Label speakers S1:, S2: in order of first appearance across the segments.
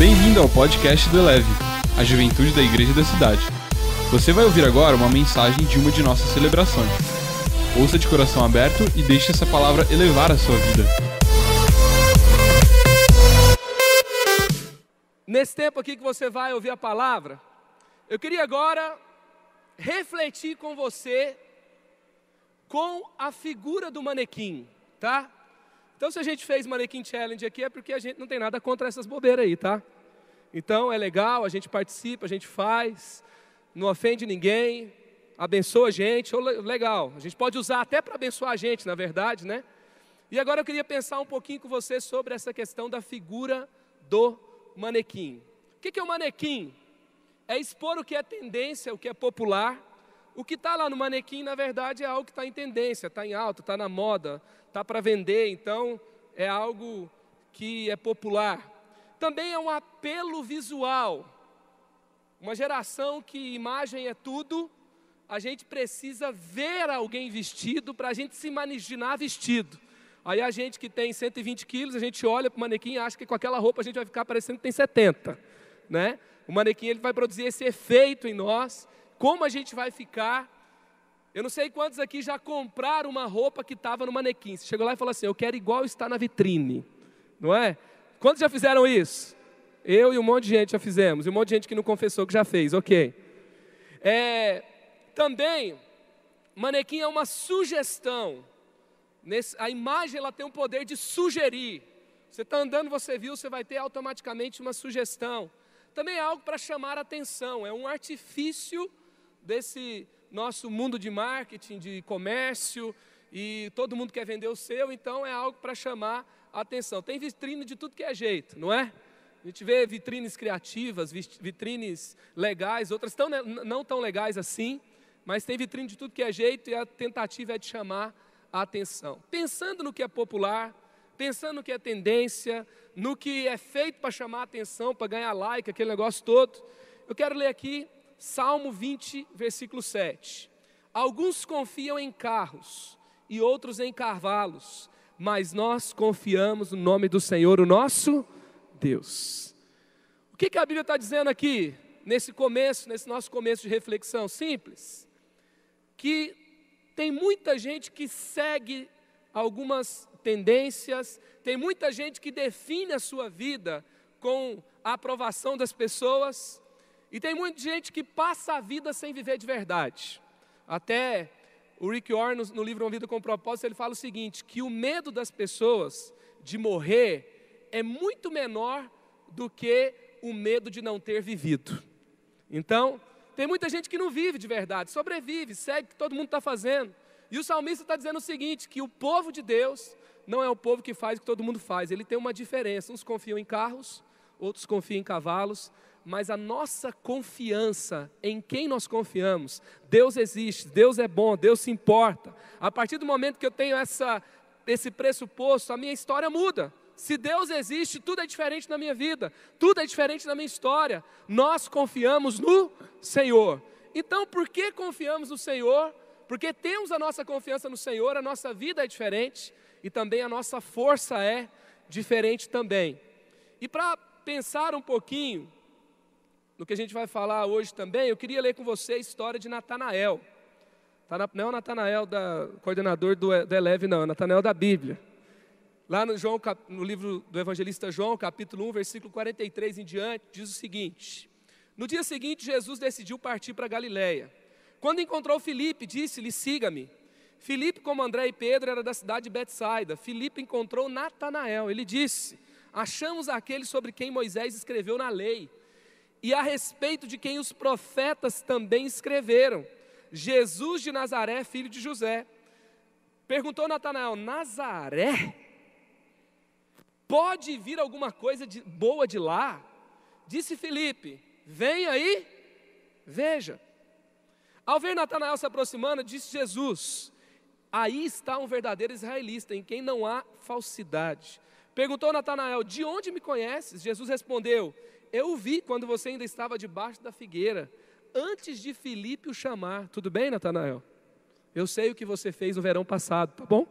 S1: Bem-vindo ao podcast do Eleve, a juventude da igreja da cidade. Você vai ouvir agora uma mensagem de uma de nossas celebrações. Ouça de coração aberto e deixe essa palavra elevar a sua vida.
S2: Nesse tempo aqui que você vai ouvir a palavra, eu queria agora refletir com você com a figura do manequim, tá? Então, se a gente fez manequim challenge aqui, é porque a gente não tem nada contra essas bobeiras aí, tá? Então, é legal, a gente participa, a gente faz, não ofende ninguém, abençoa a gente, legal. A gente pode usar até para abençoar a gente, na verdade, né? E agora eu queria pensar um pouquinho com você sobre essa questão da figura do manequim. O que é o manequim? É expor o que é tendência, o que é popular, o que está lá no manequim, na verdade, é algo que está em tendência, está em alta, está na moda, está para vender, então é algo que é popular. Também é um apelo visual. Uma geração que imagem é tudo, a gente precisa ver alguém vestido para a gente se imaginar vestido. Aí a gente que tem 120 quilos, a gente olha para o manequim e acha que com aquela roupa a gente vai ficar parecendo que tem 70. Né? O manequim ele vai produzir esse efeito em nós como a gente vai ficar. Eu não sei quantos aqui já compraram uma roupa que estava no manequim. Você chegou lá e falou assim: Eu quero igual está na vitrine. Não é? Quantos já fizeram isso? Eu e um monte de gente já fizemos. E um monte de gente que não confessou que já fez. Ok. É, também, manequim é uma sugestão. Nesse, a imagem ela tem o poder de sugerir. Você está andando, você viu, você vai ter automaticamente uma sugestão. Também é algo para chamar a atenção, é um artifício desse nosso mundo de marketing, de comércio, e todo mundo quer vender o seu, então é algo para chamar a atenção. Tem vitrine de tudo que é jeito, não é? A gente vê vitrines criativas, vitrines legais, outras tão, não tão legais assim, mas tem vitrine de tudo que é jeito e a tentativa é de chamar a atenção. Pensando no que é popular, pensando no que é tendência, no que é feito para chamar a atenção, para ganhar like, aquele negócio todo, eu quero ler aqui Salmo 20, versículo 7. Alguns confiam em carros e outros em cavalos, mas nós confiamos no nome do Senhor, o nosso Deus. O que, que a Bíblia está dizendo aqui, nesse começo, nesse nosso começo de reflexão? Simples. Que tem muita gente que segue algumas tendências, tem muita gente que define a sua vida com a aprovação das pessoas, e tem muita gente que passa a vida sem viver de verdade. Até o Rick Warren, no, no livro Uma Vida com Propósito, ele fala o seguinte: que o medo das pessoas de morrer é muito menor do que o medo de não ter vivido. Então, tem muita gente que não vive de verdade, sobrevive, segue o que todo mundo está fazendo. E o salmista está dizendo o seguinte: que o povo de Deus não é o povo que faz o que todo mundo faz, ele tem uma diferença. Uns confiam em carros, outros confiam em cavalos, mas a nossa confiança em quem nós confiamos, Deus existe, Deus é bom, Deus se importa. A partir do momento que eu tenho essa, esse pressuposto, a minha história muda. Se Deus existe, tudo é diferente na minha vida, tudo é diferente na minha história. Nós confiamos no Senhor. Então, por que confiamos no Senhor? Porque temos a nossa confiança no Senhor, a nossa vida é diferente e também a nossa força é diferente também. E para pensar um pouquinho no que a gente vai falar hoje também, eu queria ler com você a história de Natanael. Tá não é Natanael, da, coordenador do, do Eleve, não, é Natanael da Bíblia. Lá no, João, no livro do evangelista João, capítulo 1, versículo 43 em diante, diz o seguinte: No dia seguinte, Jesus decidiu partir para Galiléia. Quando encontrou Filipe, disse-lhe: Siga-me. Filipe, como André e Pedro, era da cidade de Betsaida. Filipe encontrou Natanael. Ele disse: Achamos aquele sobre quem Moisés escreveu na lei e a respeito de quem os profetas também escreveram, Jesus de Nazaré, filho de José. Perguntou Natanael: Nazaré? Pode vir alguma coisa de, boa de lá? Disse Felipe: Vem aí, veja. Ao ver Natanael se aproximando, disse Jesus: Aí está um verdadeiro israelita, em quem não há falsidade. Perguntou Natanael: De onde me conheces? Jesus respondeu: eu o vi quando você ainda estava debaixo da figueira, antes de Filipe o chamar. Tudo bem, Natanael? Eu sei o que você fez no verão passado, tá bom?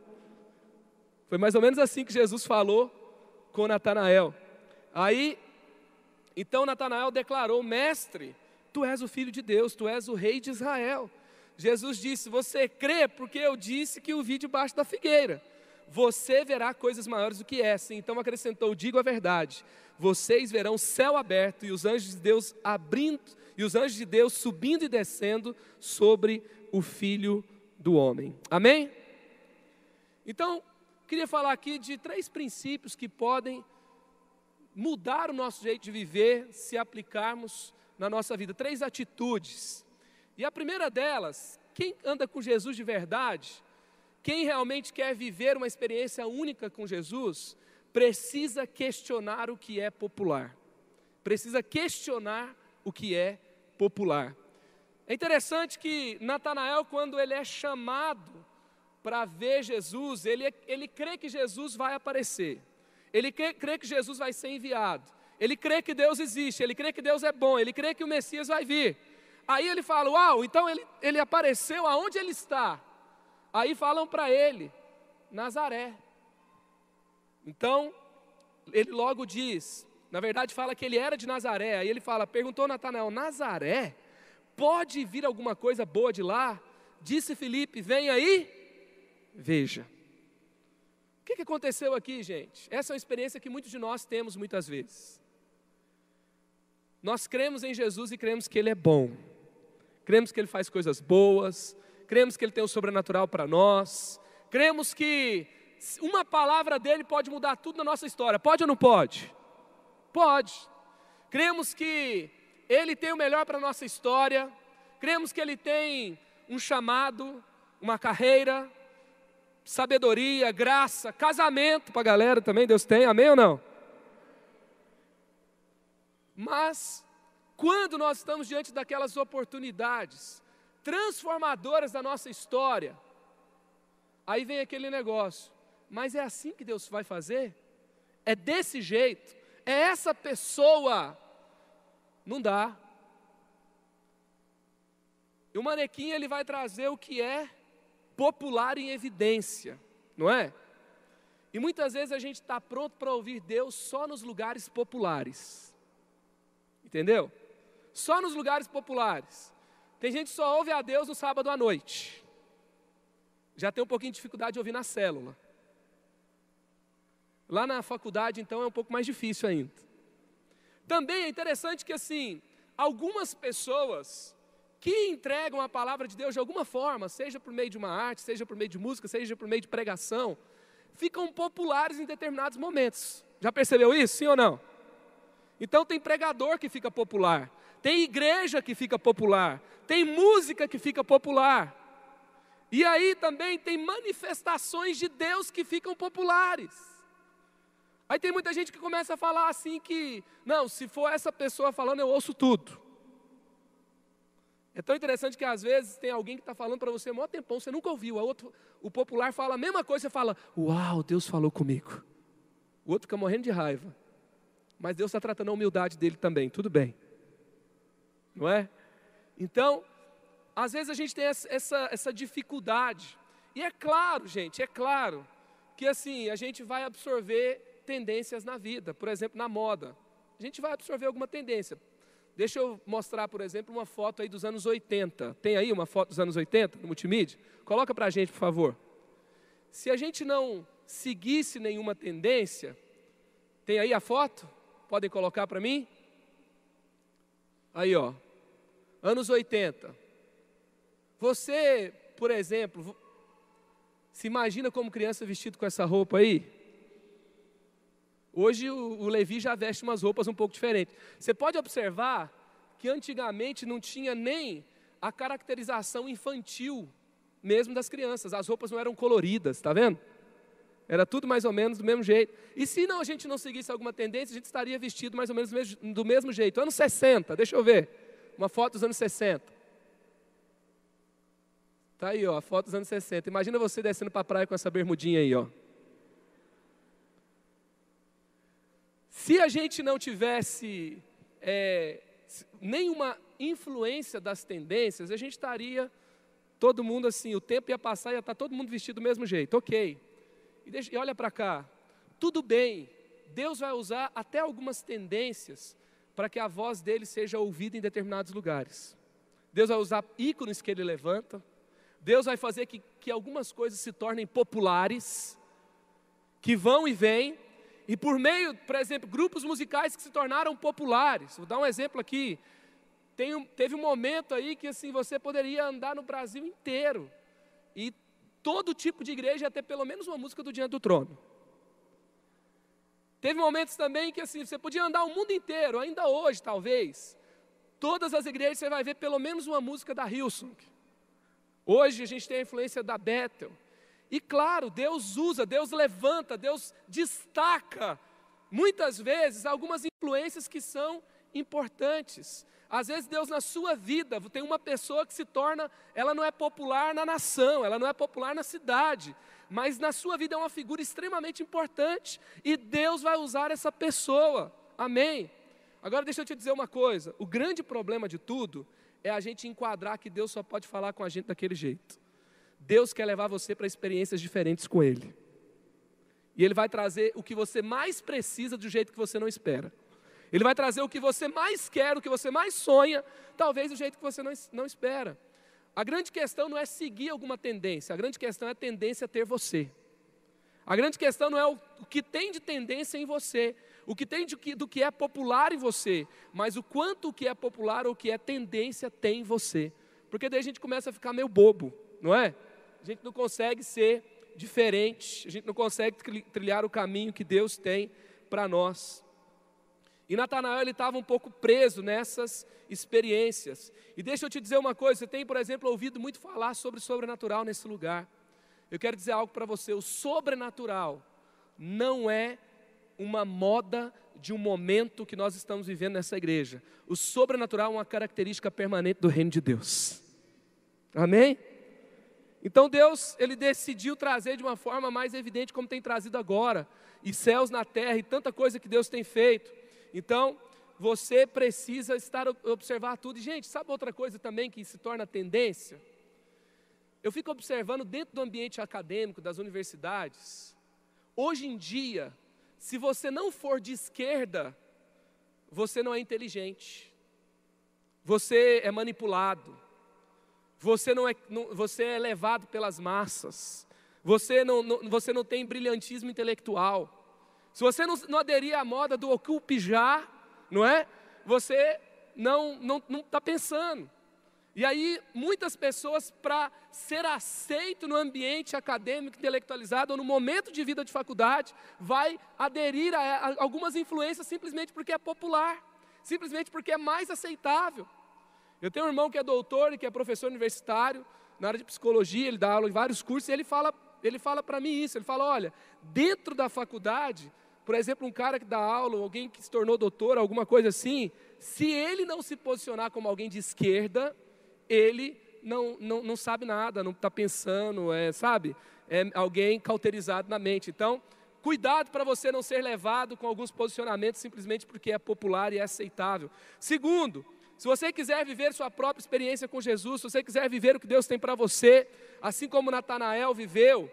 S2: Foi mais ou menos assim que Jesus falou com Natanael. Aí Então Natanael declarou: Mestre, tu és o filho de Deus, tu és o rei de Israel. Jesus disse: Você crê porque eu disse que o vi debaixo da figueira. Você verá coisas maiores do que essa. Então acrescentou: Digo a verdade. Vocês verão o céu aberto e os anjos de Deus abrindo e os anjos de Deus subindo e descendo sobre o filho do homem. Amém? Então, queria falar aqui de três princípios que podem mudar o nosso jeito de viver se aplicarmos na nossa vida. Três atitudes. E a primeira delas, quem anda com Jesus de verdade, quem realmente quer viver uma experiência única com Jesus, precisa questionar o que é popular. Precisa questionar o que é popular. É interessante que Natanael, quando ele é chamado para ver Jesus, ele, ele crê que Jesus vai aparecer. Ele crê, crê que Jesus vai ser enviado. Ele crê que Deus existe, ele crê que Deus é bom, ele crê que o Messias vai vir. Aí ele fala: Uau, então ele, ele apareceu aonde ele está? Aí falam para ele: Nazaré. Então, ele logo diz: Na verdade, fala que ele era de Nazaré. Aí ele fala: Perguntou Natanael: Nazaré? Pode vir alguma coisa boa de lá? Disse Felipe: Vem aí, veja que, que aconteceu aqui, gente? Essa é uma experiência que muitos de nós temos muitas vezes. Nós cremos em Jesus e cremos que Ele é bom, cremos que Ele faz coisas boas, cremos que Ele tem o sobrenatural para nós, cremos que uma palavra dele pode mudar tudo na nossa história. Pode ou não pode? Pode. Cremos que Ele tem o melhor para a nossa história, cremos que Ele tem um chamado, uma carreira, sabedoria, graça, casamento para a galera também, Deus tem, amém ou não? Mas, quando nós estamos diante daquelas oportunidades transformadoras da nossa história, aí vem aquele negócio, mas é assim que Deus vai fazer? É desse jeito? É essa pessoa? Não dá. E o manequim ele vai trazer o que é popular em evidência, não é? E muitas vezes a gente está pronto para ouvir Deus só nos lugares populares, entendeu? Só nos lugares populares. Tem gente que só ouve a Deus no sábado à noite, já tem um pouquinho de dificuldade de ouvir na célula. Lá na faculdade, então, é um pouco mais difícil ainda. Também é interessante que, assim, algumas pessoas que entregam a palavra de Deus de alguma forma, seja por meio de uma arte, seja por meio de música, seja por meio de pregação, ficam populares em determinados momentos. Já percebeu isso? Sim ou não? Então tem pregador que fica popular, tem igreja que fica popular, tem música que fica popular. E aí também tem manifestações de Deus que ficam populares. Aí tem muita gente que começa a falar assim que, não, se for essa pessoa falando, eu ouço tudo. É tão interessante que às vezes tem alguém que está falando para você há um tempão, você nunca ouviu. Outro, o popular fala a mesma coisa, você fala, uau, Deus falou comigo. O outro fica morrendo de raiva. Mas Deus está tratando a humildade dele também, tudo bem. Não é? Então, às vezes a gente tem essa, essa dificuldade. E é claro, gente, é claro que assim, a gente vai absorver tendências na vida, por exemplo, na moda. A gente vai absorver alguma tendência. Deixa eu mostrar, por exemplo, uma foto aí dos anos 80. Tem aí uma foto dos anos 80 no multimídia? Coloca para a gente, por favor. Se a gente não seguisse nenhuma tendência, tem aí a foto? Podem colocar para mim? Aí, ó. Anos 80. Você, por exemplo, se imagina como criança vestido com essa roupa aí? Hoje o, Levi já veste umas roupas um pouco diferentes. Você pode observar que antigamente não tinha nem a caracterização infantil mesmo das crianças. As roupas não eram coloridas, está vendo? Era tudo mais ou menos do mesmo jeito. E se não a gente não seguisse alguma tendência, a gente estaria vestido mais ou menos do mesmo, do mesmo jeito. Anos 60, deixa eu ver. Uma foto dos anos 60. Tá aí, ó, a foto dos anos 60. Imagina você descendo para a praia com essa bermudinha aí, ó. Se a gente não tivesse é, nenhuma influência das tendências, a gente estaria todo mundo assim, o tempo ia passar e ia estar todo mundo vestido do mesmo jeito, ok. E, deixa, e olha para cá, tudo bem, Deus vai usar até algumas tendências para que a voz dele seja ouvida em determinados lugares. Deus vai usar ícones que ele levanta. Deus vai fazer que, que algumas coisas se tornem populares, que vão e vêm, e por meio, por exemplo, grupos musicais que se tornaram populares. Vou dar um exemplo aqui. Tem, teve um momento aí que assim você poderia andar no Brasil inteiro e todo tipo de igreja ia ter pelo menos uma música do Diante do Trono. Teve momentos também que assim, você podia andar o mundo inteiro, ainda hoje talvez. Todas as igrejas você vai ver pelo menos uma música da Hillsong. Hoje a gente tem a influência da Bethel. E claro, Deus usa, Deus levanta, Deus destaca, muitas vezes, algumas influências que são importantes. Às vezes, Deus na sua vida tem uma pessoa que se torna, ela não é popular na nação, ela não é popular na cidade, mas na sua vida é uma figura extremamente importante e Deus vai usar essa pessoa. Amém? Agora, deixa eu te dizer uma coisa: o grande problema de tudo é a gente enquadrar que Deus só pode falar com a gente daquele jeito. Deus quer levar você para experiências diferentes com Ele. E Ele vai trazer o que você mais precisa do jeito que você não espera. Ele vai trazer o que você mais quer, o que você mais sonha, talvez do jeito que você não, não espera. A grande questão não é seguir alguma tendência, a grande questão é a tendência ter você. A grande questão não é o, o que tem de tendência em você, o que tem de, do que é popular em você, mas o quanto o que é popular ou o que é tendência tem em você. Porque daí a gente começa a ficar meio bobo, não é? a gente não consegue ser diferente, a gente não consegue trilhar o caminho que Deus tem para nós. E Natanael ele estava um pouco preso nessas experiências. E deixa eu te dizer uma coisa: você tem, por exemplo, ouvido muito falar sobre sobrenatural nesse lugar. Eu quero dizer algo para você: o sobrenatural não é uma moda de um momento que nós estamos vivendo nessa igreja. O sobrenatural é uma característica permanente do reino de Deus. Amém? Então Deus, ele decidiu trazer de uma forma mais evidente como tem trazido agora, e céus na terra e tanta coisa que Deus tem feito. Então, você precisa estar observar tudo. E gente, sabe outra coisa também que se torna tendência? Eu fico observando dentro do ambiente acadêmico das universidades. Hoje em dia, se você não for de esquerda, você não é inteligente. Você é manipulado você, não é, não, você é levado pelas massas, você não, não, você não tem brilhantismo intelectual. Se você não, não aderir à moda do ocupe já, não é? Você não está não, não tá pensando. E aí, muitas pessoas, para ser aceito no ambiente acadêmico, intelectualizado, ou no momento de vida de faculdade, vai aderir a, a algumas influências simplesmente porque é popular, simplesmente porque é mais aceitável. Eu tenho um irmão que é doutor e que é professor universitário na área de psicologia, ele dá aula em vários cursos e ele fala, ele fala para mim isso, ele fala, olha, dentro da faculdade, por exemplo, um cara que dá aula, alguém que se tornou doutor, alguma coisa assim, se ele não se posicionar como alguém de esquerda, ele não, não, não sabe nada, não está pensando, é, sabe? É alguém cauterizado na mente. Então, cuidado para você não ser levado com alguns posicionamentos simplesmente porque é popular e é aceitável. Segundo, se você quiser viver sua própria experiência com Jesus, se você quiser viver o que Deus tem para você, assim como Natanael viveu,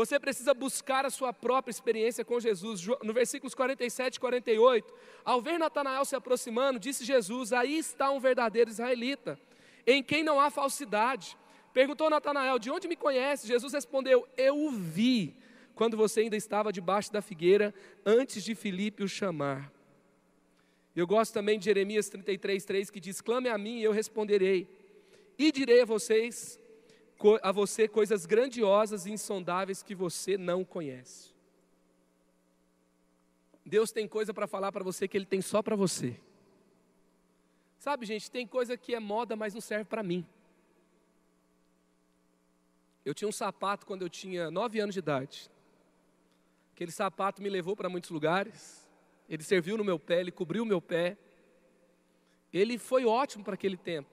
S2: você precisa buscar a sua própria experiência com Jesus. No versículos 47 e 48, ao ver Natanael se aproximando, disse Jesus: Aí está um verdadeiro israelita, em quem não há falsidade. Perguntou Natanael: De onde me conhece? Jesus respondeu: Eu o vi quando você ainda estava debaixo da figueira, antes de Filipe o chamar. Eu gosto também de Jeremias 33, 3, que diz: Clame a mim e eu responderei, e direi a vocês, a você coisas grandiosas e insondáveis que você não conhece. Deus tem coisa para falar para você que Ele tem só para você. Sabe, gente, tem coisa que é moda, mas não serve para mim. Eu tinha um sapato quando eu tinha nove anos de idade. Aquele sapato me levou para muitos lugares ele serviu no meu pé, ele cobriu o meu pé. Ele foi ótimo para aquele tempo.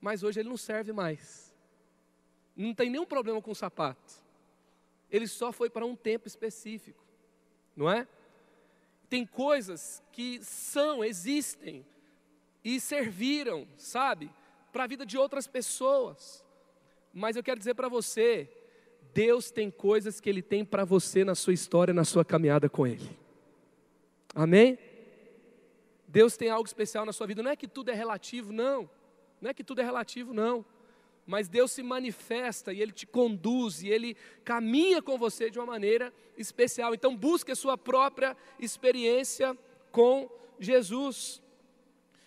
S2: Mas hoje ele não serve mais. Não tem nenhum problema com o sapato. Ele só foi para um tempo específico, não é? Tem coisas que são, existem e serviram, sabe, para a vida de outras pessoas. Mas eu quero dizer para você, Deus tem coisas que Ele tem para você na sua história, na sua caminhada com Ele. Amém? Deus tem algo especial na sua vida. Não é que tudo é relativo, não. Não é que tudo é relativo, não. Mas Deus se manifesta e Ele te conduz e Ele caminha com você de uma maneira especial. Então, busque a sua própria experiência com Jesus.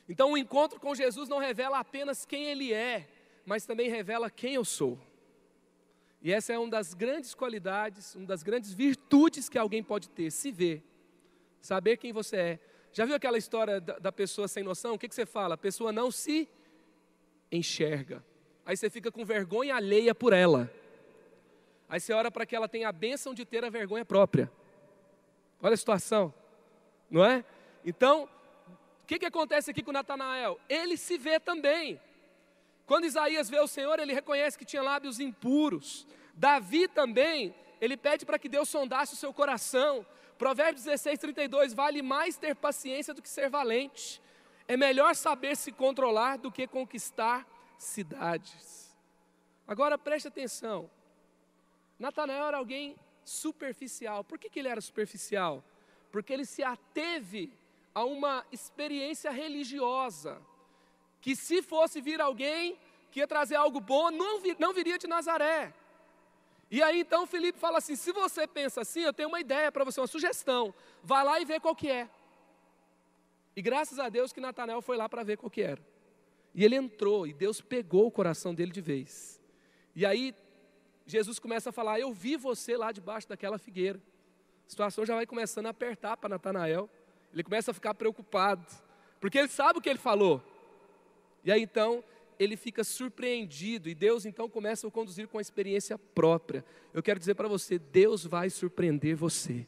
S2: Então, o encontro com Jesus não revela apenas quem Ele é, mas também revela quem eu sou. E essa é uma das grandes qualidades, uma das grandes virtudes que alguém pode ter, se ver, saber quem você é. Já viu aquela história da, pessoa sem noção? O que, que você fala? A pessoa não se enxerga. Aí você fica com vergonha alheia por ela. Aí você ora para que ela tenha a bênção de ter a vergonha própria. Olha a situação, não é? Então, o que, que acontece aqui com Natanael? Ele se vê também. Quando Isaías vê o Senhor, ele reconhece que tinha lábios impuros. Davi também, ele pede para que Deus sondasse o seu coração. Provérbios 16, 32, vale mais ter paciência do que ser valente. É melhor saber se controlar do que conquistar cidades. Agora preste atenção. Natanael era alguém superficial. Por que, que ele era superficial? Porque ele se ateve a uma experiência religiosa que se fosse vir alguém que ia trazer algo bom, não, vir, não viria de Nazaré. E aí então Felipe fala assim: se você pensa assim, eu tenho uma ideia para você, uma sugestão. Vá lá e vê qual que é. E graças a Deus que Natanael foi lá para ver qual que era. E ele entrou e Deus pegou o coração dele de vez. E aí Jesus começa a falar: Eu vi você lá debaixo daquela figueira. A situação já vai começando a apertar para Natanael. Ele começa a ficar preocupado, porque ele sabe o que ele falou. E aí então ele fica surpreendido e Deus então começa a conduzir com a experiência própria. Eu quero dizer para você, Deus vai surpreender você.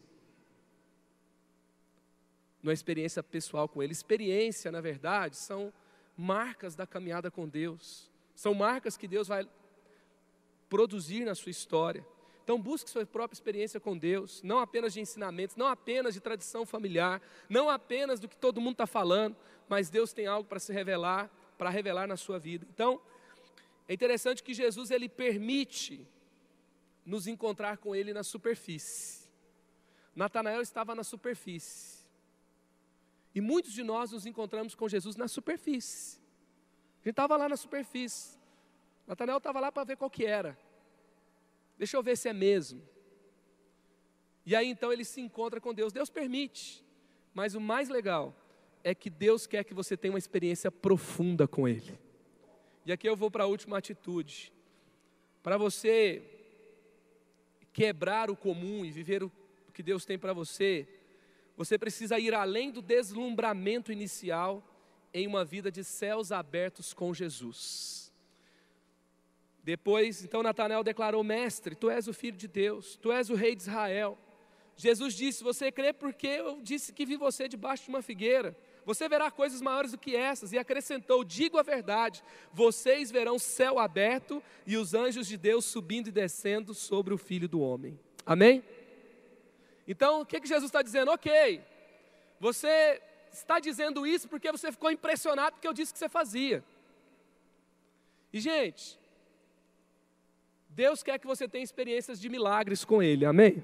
S2: Numa experiência pessoal com Ele. Experiência, na verdade, são marcas da caminhada com Deus. São marcas que Deus vai produzir na sua história. Então busque sua própria experiência com Deus, não apenas de ensinamentos, não apenas de tradição familiar, não apenas do que todo mundo está falando, mas Deus tem algo para se revelar para revelar na sua vida. Então, é interessante que Jesus ele permite nos encontrar com ele na superfície. Natanael estava na superfície. E muitos de nós nos encontramos com Jesus na superfície. A gente estava lá na superfície. Natanael estava lá para ver qual que era. Deixa eu ver se é mesmo. E aí então ele se encontra com Deus. Deus permite. Mas o mais legal é que Deus quer que você tenha uma experiência profunda com Ele. E aqui eu vou para a última atitude. Para você quebrar o comum e viver o que Deus tem para você, você precisa ir além do deslumbramento inicial em uma vida de céus abertos com Jesus. Depois, então Natanael declarou: Mestre, tu és o filho de Deus, tu és o rei de Israel. Jesus disse: Você crê porque eu disse que vi você debaixo de uma figueira você verá coisas maiores do que essas. E acrescentou: Digo a verdade, vocês verão céu aberto e os anjos de Deus subindo e descendo sobre o filho do homem. Amém? Então, o que, que Jesus está dizendo? Ok, você está dizendo isso porque você ficou impressionado porque eu disse que você fazia. E, gente, Deus quer que você tenha experiências de milagres com Ele, amém?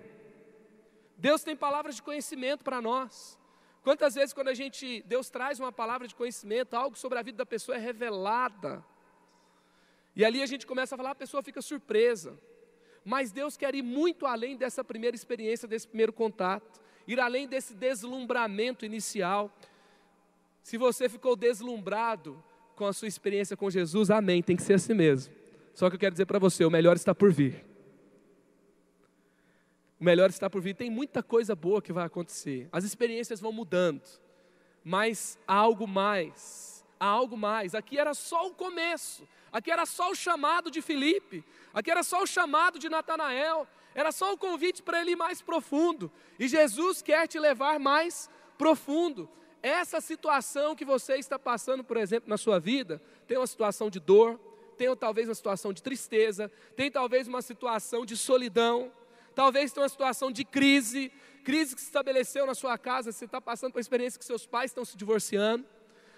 S2: Deus tem palavras de conhecimento para nós. Quantas vezes quando a gente, Deus traz uma palavra de conhecimento, algo sobre a vida da pessoa é revelada. E ali a gente começa a falar, a pessoa fica surpresa. Mas Deus quer ir muito além dessa primeira experiência, desse primeiro contato, ir além desse deslumbramento inicial. Se você ficou deslumbrado com a sua experiência com Jesus, amém, tem que ser assim mesmo. Só que eu quero dizer para você, o melhor está por vir. O melhor está por vir. Tem muita coisa boa que vai acontecer. As experiências vão mudando. Mas há algo mais. Há algo mais. Aqui era só o começo. Aqui era só o chamado de Filipe. Aqui era só o chamado de Natanael. Era só o convite para ele ir mais profundo. E Jesus quer te levar mais profundo. Essa situação que você está passando, por exemplo, na sua vida, tem uma situação de dor, tem talvez uma situação de tristeza, tem talvez uma situação de solidão, Talvez tenha uma situação de crise, crise que se estabeleceu na sua casa, você está passando por uma experiência que seus pais estão se divorciando,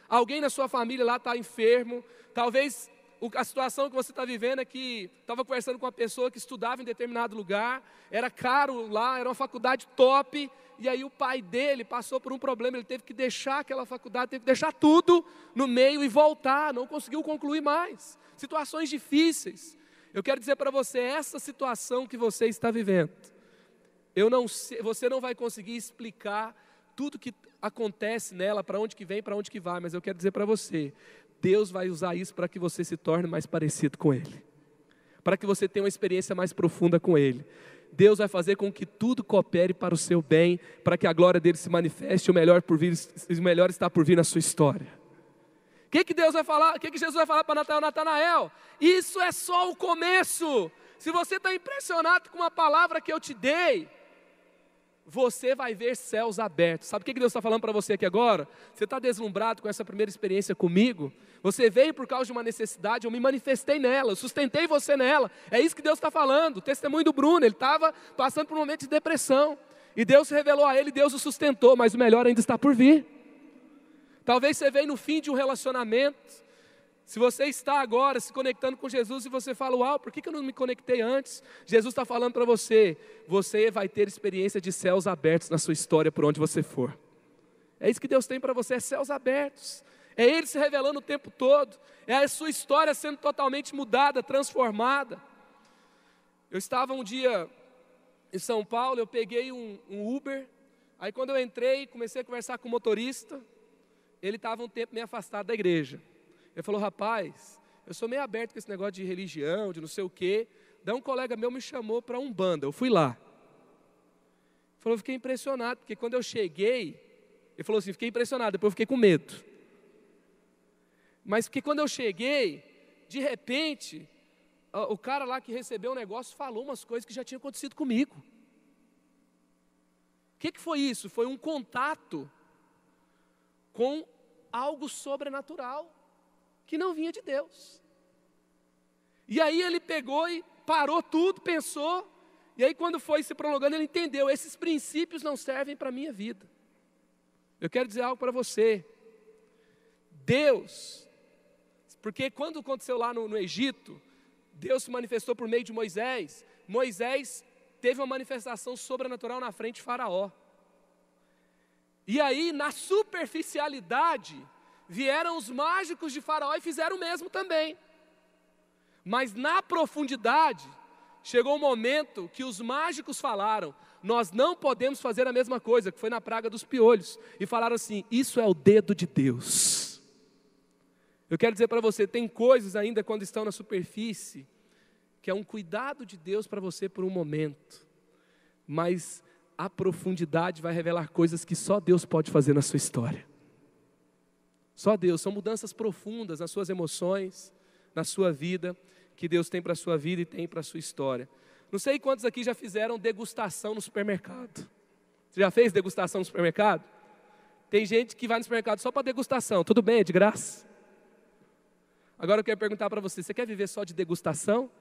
S2: alguém na sua família lá está enfermo, talvez a situação que você está vivendo é que estava conversando com uma pessoa que estudava em determinado lugar, era caro lá, era uma faculdade top, e aí o pai dele passou por um problema, ele teve que deixar aquela faculdade, teve que deixar tudo no meio e voltar, não conseguiu concluir mais. Situações difíceis. Eu quero dizer para você, essa situação que você está vivendo, eu não sei, você não vai conseguir explicar tudo que acontece nela, para onde que vem, para onde que vai, mas eu quero dizer para você, Deus vai usar isso para que você se torne mais parecido com Ele, para que você tenha uma experiência mais profunda com Ele. Deus vai fazer com que tudo coopere para o seu bem, para que a glória dele se manifeste, o melhor, por vir, o melhor está por vir na sua história. O que, que Deus vai falar? O que, que Jesus vai falar para Natanael? Natanael, isso é só o começo. Se você está impressionado com a palavra que eu te dei, você vai ver céus abertos. Sabe o que Deus está falando para você aqui agora? Você está deslumbrado com essa primeira experiência comigo? Você veio por causa de uma necessidade, eu me manifestei nela, eu sustentei você nela. É isso que Deus está falando. O testemunho do Bruno, ele estava passando por um momento de depressão. E Deus se revelou a ele, Deus o sustentou, mas o melhor ainda está por vir. Talvez você veio no fim de um relacionamento, se você está agora se conectando com Jesus e você fala, uau, por que eu não me conectei antes? Jesus está falando para você, você vai ter experiência de céus abertos na sua história por onde você for. É isso que Deus tem para você, é céus abertos. É Ele se revelando o tempo todo. É a sua história sendo totalmente mudada, transformada. Eu estava um dia em São Paulo, eu peguei um, um Uber. Aí quando eu entrei, comecei a conversar com o motorista. Ele estava um tempo meio afastado da igreja. Ele falou: rapaz, eu sou meio aberto com esse negócio de religião, de não sei o quê. Daí um colega meu me chamou para um banda, eu fui lá. Ele falou: eu fiquei impressionado, porque quando eu cheguei, ele falou assim: fiquei impressionado, depois eu fiquei com medo. Mas porque quando eu cheguei, de repente, o cara lá que recebeu o negócio falou umas coisas que já tinham acontecido comigo. O que, que foi isso? Foi um contato com algo sobrenatural que não vinha de Deus. E aí ele pegou e parou tudo, pensou, e aí quando foi se prolongando, ele entendeu: esses princípios não servem para a minha vida. Eu quero dizer algo para você. Deus, porque quando aconteceu lá no, no Egito, Deus se manifestou por meio de Moisés. Moisés teve uma manifestação sobrenatural na frente de Faraó. E aí, na superficialidade, vieram os mágicos de Faraó e fizeram o mesmo também. Mas na profundidade, chegou o um momento que os mágicos falaram: Nós não podemos fazer a mesma coisa, que foi na praga dos piolhos. E falaram assim: Isso é o dedo de Deus. Eu quero dizer para você: tem coisas ainda quando estão na superfície, que é um cuidado de Deus para você por um momento, mas a profundidade vai revelar coisas que só Deus pode fazer na sua história. Só Deus, são mudanças profundas nas suas emoções, na sua vida, que Deus tem para a sua vida e tem para a sua história. Não sei quantos aqui já fizeram degustação no supermercado. Você já fez degustação no supermercado? Tem gente que vai no supermercado só para degustação. Tudo bem, é de graça. Agora eu quero perguntar para você: você quer viver só de degustação?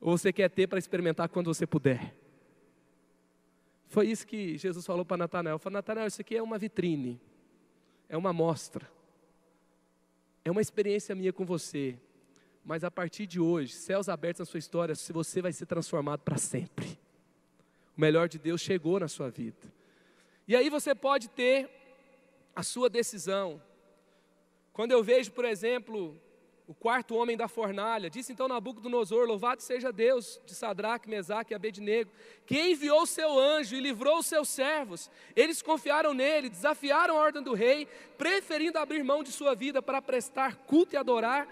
S2: Ou você quer ter para experimentar quando você puder? Foi isso que Jesus falou para Natanael. Falou, Natanael, isso aqui é uma vitrine é uma amostra, é uma experiência minha com você, mas a partir de hoje, céus abertos na sua história, você vai ser transformado para sempre. O melhor de Deus chegou na sua vida. E aí você pode ter a sua decisão. Quando eu vejo, por exemplo, o quarto homem da fornalha. Disse então Nabucodonosor: Louvado seja Deus de Sadraque, Mesaque e Abednego, que enviou seu anjo e livrou os seus servos. Eles confiaram nele, desafiaram a ordem do rei, preferindo abrir mão de sua vida para prestar culto e adorar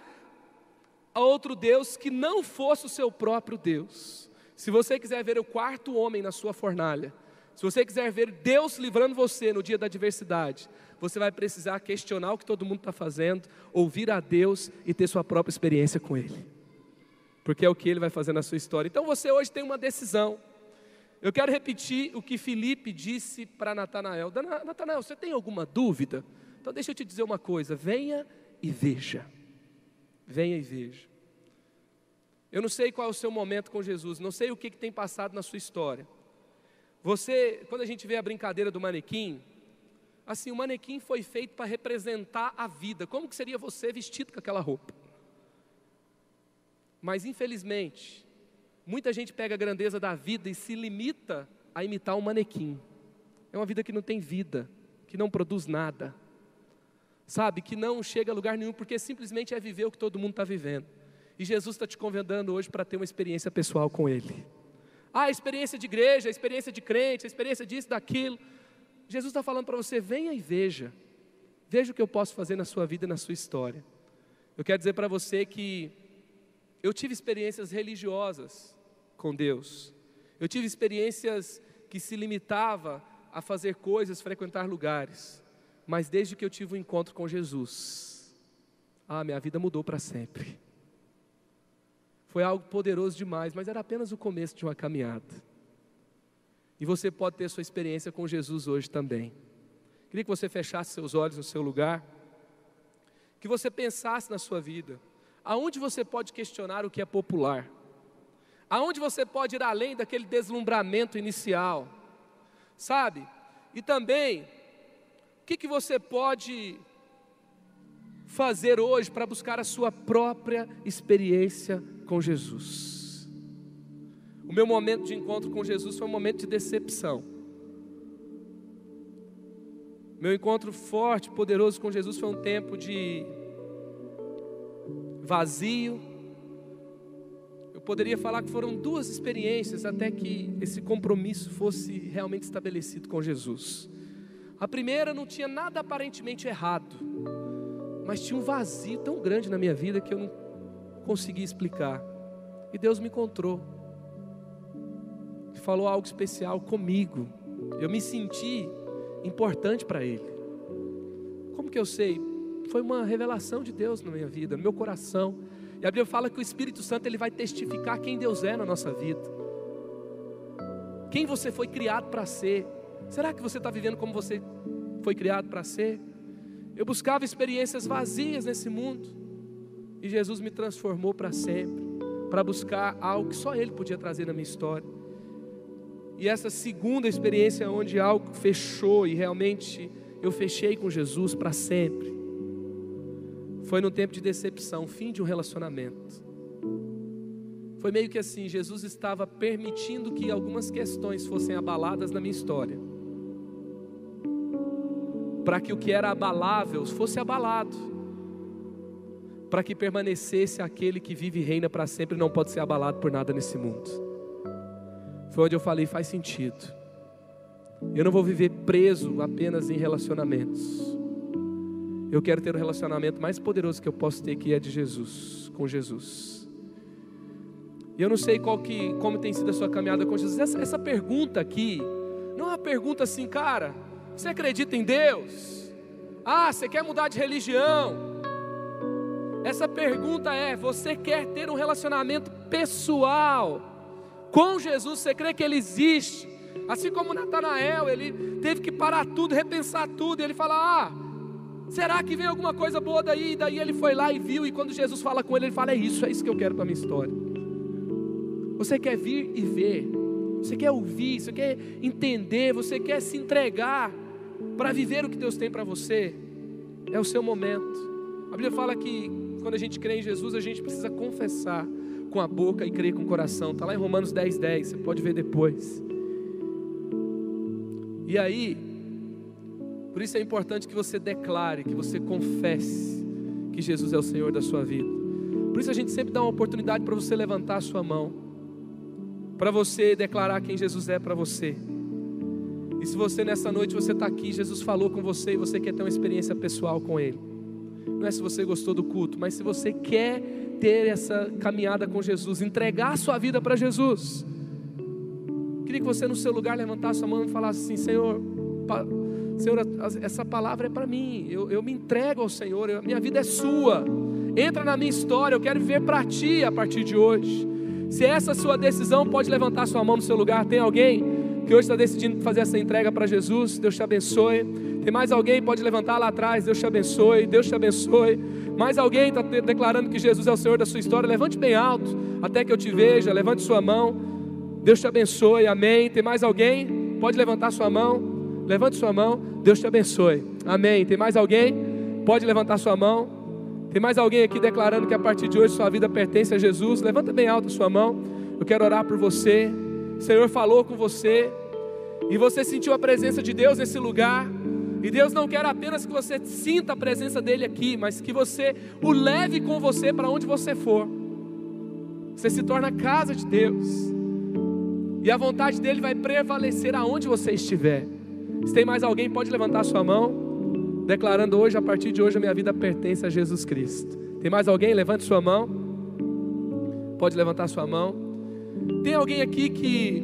S2: a outro Deus que não fosse o seu próprio Deus. Se você quiser ver o quarto homem na sua fornalha, se você quiser ver Deus livrando você no dia da adversidade, você vai precisar questionar o que todo mundo está fazendo, ouvir a Deus e ter sua própria experiência com Ele. Porque é o que Ele vai fazer na sua história. Então você hoje tem uma decisão. Eu quero repetir o que Felipe disse para Natanael. Natanael, você tem alguma dúvida? Então deixa eu te dizer uma coisa: venha e veja. Venha e veja. Eu não sei qual é o seu momento com Jesus, não sei o que, que tem passado na sua história. Você, quando a gente vê a brincadeira do manequim, Assim, o manequim foi feito para representar a vida. Como que seria você vestido com aquela roupa? Mas infelizmente, muita gente pega a grandeza da vida e se limita a imitar um manequim. É uma vida que não tem vida, que não produz nada. Sabe, que não chega a lugar nenhum, porque simplesmente é viver o que todo mundo está vivendo. E Jesus está te convidando hoje para ter uma experiência pessoal com Ele. Ah, a experiência de igreja, a experiência de crente, a experiência disso, daquilo. Jesus está falando para você: venha e veja. Veja o que eu posso fazer na sua vida e na sua história. Eu quero dizer para você que eu tive experiências religiosas com Deus. Eu tive experiências que se limitava a fazer coisas, frequentar lugares. Mas desde que eu tive um encontro com Jesus, ah, minha vida mudou para sempre. Foi algo poderoso demais, mas era apenas o começo de uma caminhada. E você pode ter sua experiência com Jesus hoje também. Queria que você fechasse seus olhos no seu lugar, que você pensasse na sua vida, aonde você pode questionar o que é popular, aonde você pode ir além daquele deslumbramento inicial, sabe? E também, o que, que você pode fazer hoje para buscar a sua própria experiência com Jesus. O meu momento de encontro com Jesus foi um momento de decepção. Meu encontro forte, poderoso com Jesus foi um tempo de vazio. Eu poderia falar que foram duas experiências até que esse compromisso fosse realmente estabelecido com Jesus. A primeira não tinha nada aparentemente errado mas tinha um vazio tão grande na minha vida que eu não conseguia explicar. E Deus me encontrou, falou algo especial comigo. Eu me senti importante para Ele. Como que eu sei? Foi uma revelação de Deus na minha vida, no meu coração. E a Bíblia fala que o Espírito Santo ele vai testificar quem Deus é na nossa vida. Quem você foi criado para ser. Será que você está vivendo como você foi criado para ser? Eu buscava experiências vazias nesse mundo. E Jesus me transformou para sempre, para buscar algo que só Ele podia trazer na minha história. E essa segunda experiência, onde algo fechou e realmente eu fechei com Jesus para sempre, foi no tempo de decepção, fim de um relacionamento. Foi meio que assim: Jesus estava permitindo que algumas questões fossem abaladas na minha história para que o que era abalável fosse abalado, para que permanecesse aquele que vive e reina para sempre e não pode ser abalado por nada nesse mundo. Foi onde eu falei: faz sentido. Eu não vou viver preso apenas em relacionamentos. Eu quero ter o um relacionamento mais poderoso que eu posso ter, que é de Jesus, com Jesus. E eu não sei qual que, como tem sido a sua caminhada com Jesus. Essa, essa pergunta aqui, não é uma pergunta assim, cara, você acredita em Deus? Ah, você quer mudar de religião? Essa pergunta é: você quer ter um relacionamento pessoal com Jesus? Você crê que Ele existe? Assim como Natanael, ele teve que parar tudo, repensar tudo, e ele fala: Ah, será que vem alguma coisa boa daí? E daí ele foi lá e viu, e quando Jesus fala com ele, ele fala: É isso, é isso que eu quero para minha história. Você quer vir e ver, você quer ouvir, você quer entender, você quer se entregar para viver o que Deus tem para você, é o seu momento. A Bíblia fala que quando a gente crê em Jesus, a gente precisa confessar com a boca e crer com o coração. Está lá em Romanos 10, 10, você pode ver depois. E aí, por isso é importante que você declare, que você confesse que Jesus é o Senhor da sua vida. Por isso a gente sempre dá uma oportunidade para você levantar a sua mão, para você declarar quem Jesus é para você. E se você nessa noite você está aqui, Jesus falou com você e você quer ter uma experiência pessoal com Ele. Não é se você gostou do culto, mas se você quer ter essa caminhada com Jesus, entregar a sua vida para Jesus. Queria que você no seu lugar levantasse sua mão e falasse assim, Senhor, Senhor, essa palavra é para mim. Eu, eu, me entrego ao Senhor. Eu, minha vida é sua. Entra na minha história. Eu quero viver para Ti a partir de hoje. Se essa é a sua decisão, pode levantar sua mão no seu lugar. Tem alguém? que hoje está decidindo fazer essa entrega para Jesus, Deus te abençoe. Tem mais alguém? Pode levantar lá atrás, Deus te abençoe, Deus te abençoe. Mais alguém está declarando que Jesus é o Senhor da sua história? Levante bem alto, até que eu te veja, levante sua mão. Deus te abençoe, amém. Tem mais alguém? Pode levantar sua mão, levante sua mão, Deus te abençoe, amém. Tem mais alguém? Pode levantar sua mão. Tem mais alguém aqui declarando que a partir de hoje sua vida pertence a Jesus? Levanta bem alto sua mão. Eu quero orar por você. O Senhor falou com você e você sentiu a presença de Deus nesse lugar. E Deus não quer apenas que você sinta a presença dele aqui, mas que você o leve com você para onde você for. Você se torna a casa de Deus. E a vontade dele vai prevalecer aonde você estiver. Se tem mais alguém, pode levantar sua mão, declarando hoje, a partir de hoje, a minha vida pertence a Jesus Cristo. Tem mais alguém? Levante sua mão. Pode levantar sua mão. Tem alguém aqui que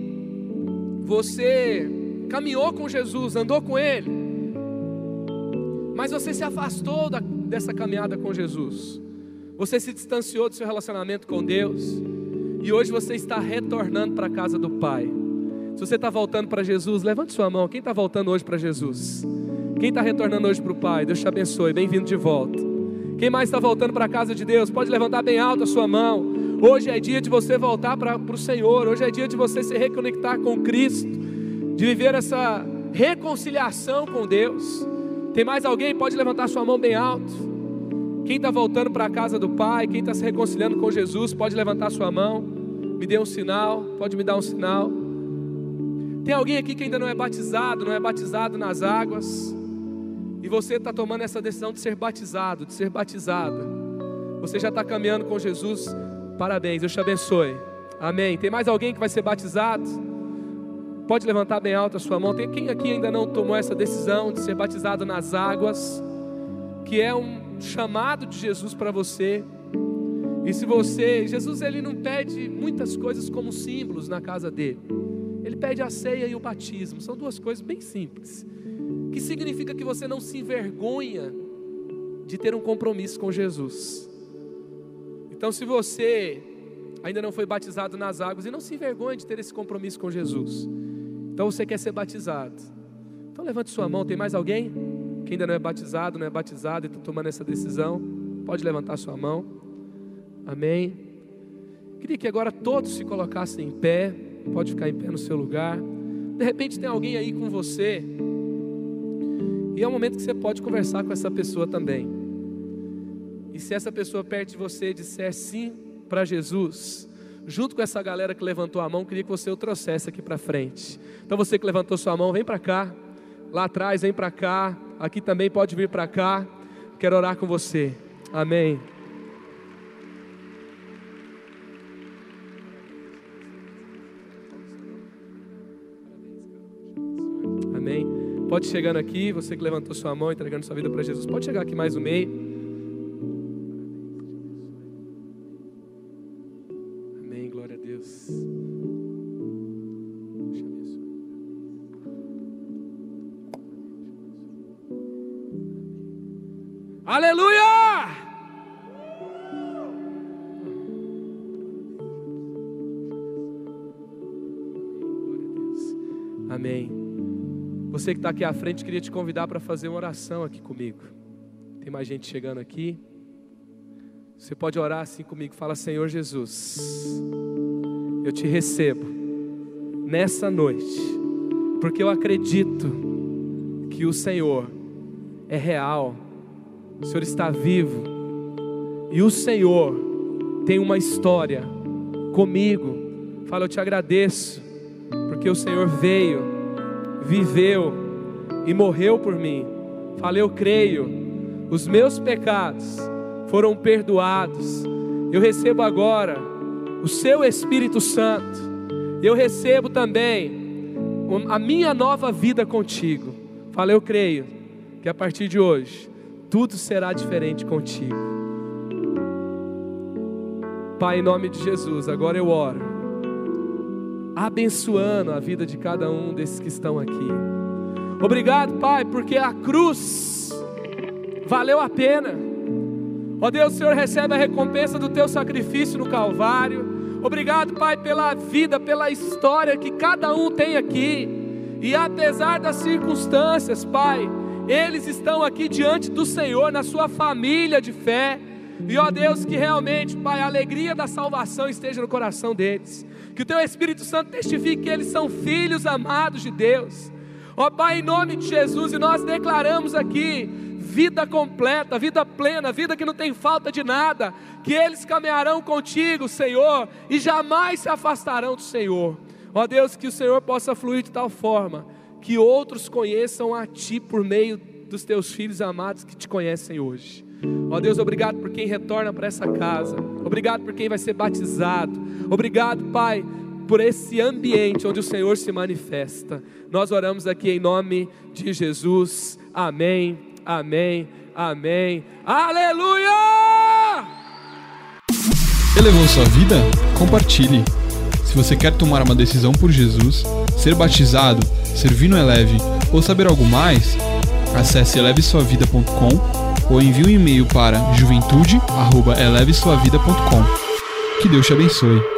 S2: você caminhou com Jesus, andou com Ele, mas você se afastou da, dessa caminhada com Jesus. Você se distanciou do seu relacionamento com Deus e hoje você está retornando para a casa do Pai. Se você está voltando para Jesus, levante sua mão. Quem está voltando hoje para Jesus? Quem está retornando hoje para o Pai? Deus te abençoe. Bem-vindo de volta. Quem mais está voltando para a casa de Deus? Pode levantar bem alto a sua mão. Hoje é dia de você voltar para o Senhor. Hoje é dia de você se reconectar com Cristo. De viver essa reconciliação com Deus. Tem mais alguém? Pode levantar sua mão bem alto. Quem está voltando para a casa do Pai, quem está se reconciliando com Jesus, pode levantar sua mão. Me dê um sinal, pode me dar um sinal. Tem alguém aqui que ainda não é batizado, não é batizado nas águas, e você está tomando essa decisão de ser batizado, de ser batizada. Você já está caminhando com Jesus, parabéns, Deus te abençoe. Amém. Tem mais alguém que vai ser batizado? Pode levantar bem alto a sua mão. Tem quem aqui ainda não tomou essa decisão de ser batizado nas águas, que é um chamado de Jesus para você. E se você, Jesus ele não pede muitas coisas como símbolos na casa dele. Ele pede a ceia e o batismo. São duas coisas bem simples. Que significa que você não se envergonha de ter um compromisso com Jesus. Então, se você ainda não foi batizado nas águas e não se envergonha de ter esse compromisso com Jesus, então você quer ser batizado. Então levante sua mão. Tem mais alguém? Quem ainda não é batizado, não é batizado e está tomando essa decisão, pode levantar sua mão. Amém. Queria que agora todos se colocassem em pé. Pode ficar em pé no seu lugar. De repente tem alguém aí com você. E é um momento que você pode conversar com essa pessoa também. E se essa pessoa perto de você disser sim para Jesus, junto com essa galera que levantou a mão, queria que você o trouxesse aqui para frente. Então você que levantou sua mão, vem para cá. Lá atrás, vem para cá aqui também pode vir para cá. Quero orar com você. Amém. Amém. Pode chegando aqui, você que levantou sua mão, entregando sua vida para Jesus. Pode chegar aqui mais no meio. Você que está aqui à frente, queria te convidar para fazer uma oração aqui comigo. Tem mais gente chegando aqui. Você pode orar assim comigo. Fala, Senhor Jesus, eu te recebo nessa noite, porque eu acredito que o Senhor é real o Senhor está vivo. E o Senhor tem uma história comigo. Fala, eu te agradeço, porque o Senhor veio, viveu e morreu por mim. Fala, eu creio, os meus pecados foram perdoados. Eu recebo agora o seu Espírito Santo. Eu recebo também a minha nova vida contigo. Fala, eu creio que a partir de hoje tudo será diferente contigo. Pai, em nome de Jesus, agora eu oro, abençoando a vida de cada um desses que estão aqui. Obrigado, Pai, porque a cruz valeu a pena. Ó Deus, o Senhor recebe a recompensa do teu sacrifício no Calvário. Obrigado, Pai, pela vida, pela história que cada um tem aqui. E apesar das circunstâncias, Pai, eles estão aqui diante do Senhor, na sua família de fé. E ó Deus, que realmente, Pai, a alegria da salvação esteja no coração deles. Que o Teu Espírito Santo testifique que eles são filhos amados de Deus. Ó Pai, em nome de Jesus, e nós declaramos aqui vida completa, vida plena, vida que não tem falta de nada, que eles caminharão contigo, Senhor, e jamais se afastarão do Senhor. Ó Deus, que o Senhor possa fluir de tal forma que outros conheçam a Ti por meio dos Teus filhos amados que te conhecem hoje. Ó Deus, obrigado por quem retorna para essa casa. Obrigado por quem vai ser batizado. Obrigado, Pai, por esse ambiente onde o Senhor se manifesta. Nós oramos aqui em nome de Jesus. Amém. Amém. Amém. Aleluia!
S1: Elevou sua vida? Compartilhe. Se você quer tomar uma decisão por Jesus, ser batizado, servir no Eleve ou saber algo mais, acesse elevesuavida.com ou envie um e-mail para juventude@elevesuavida.com. Que Deus te abençoe.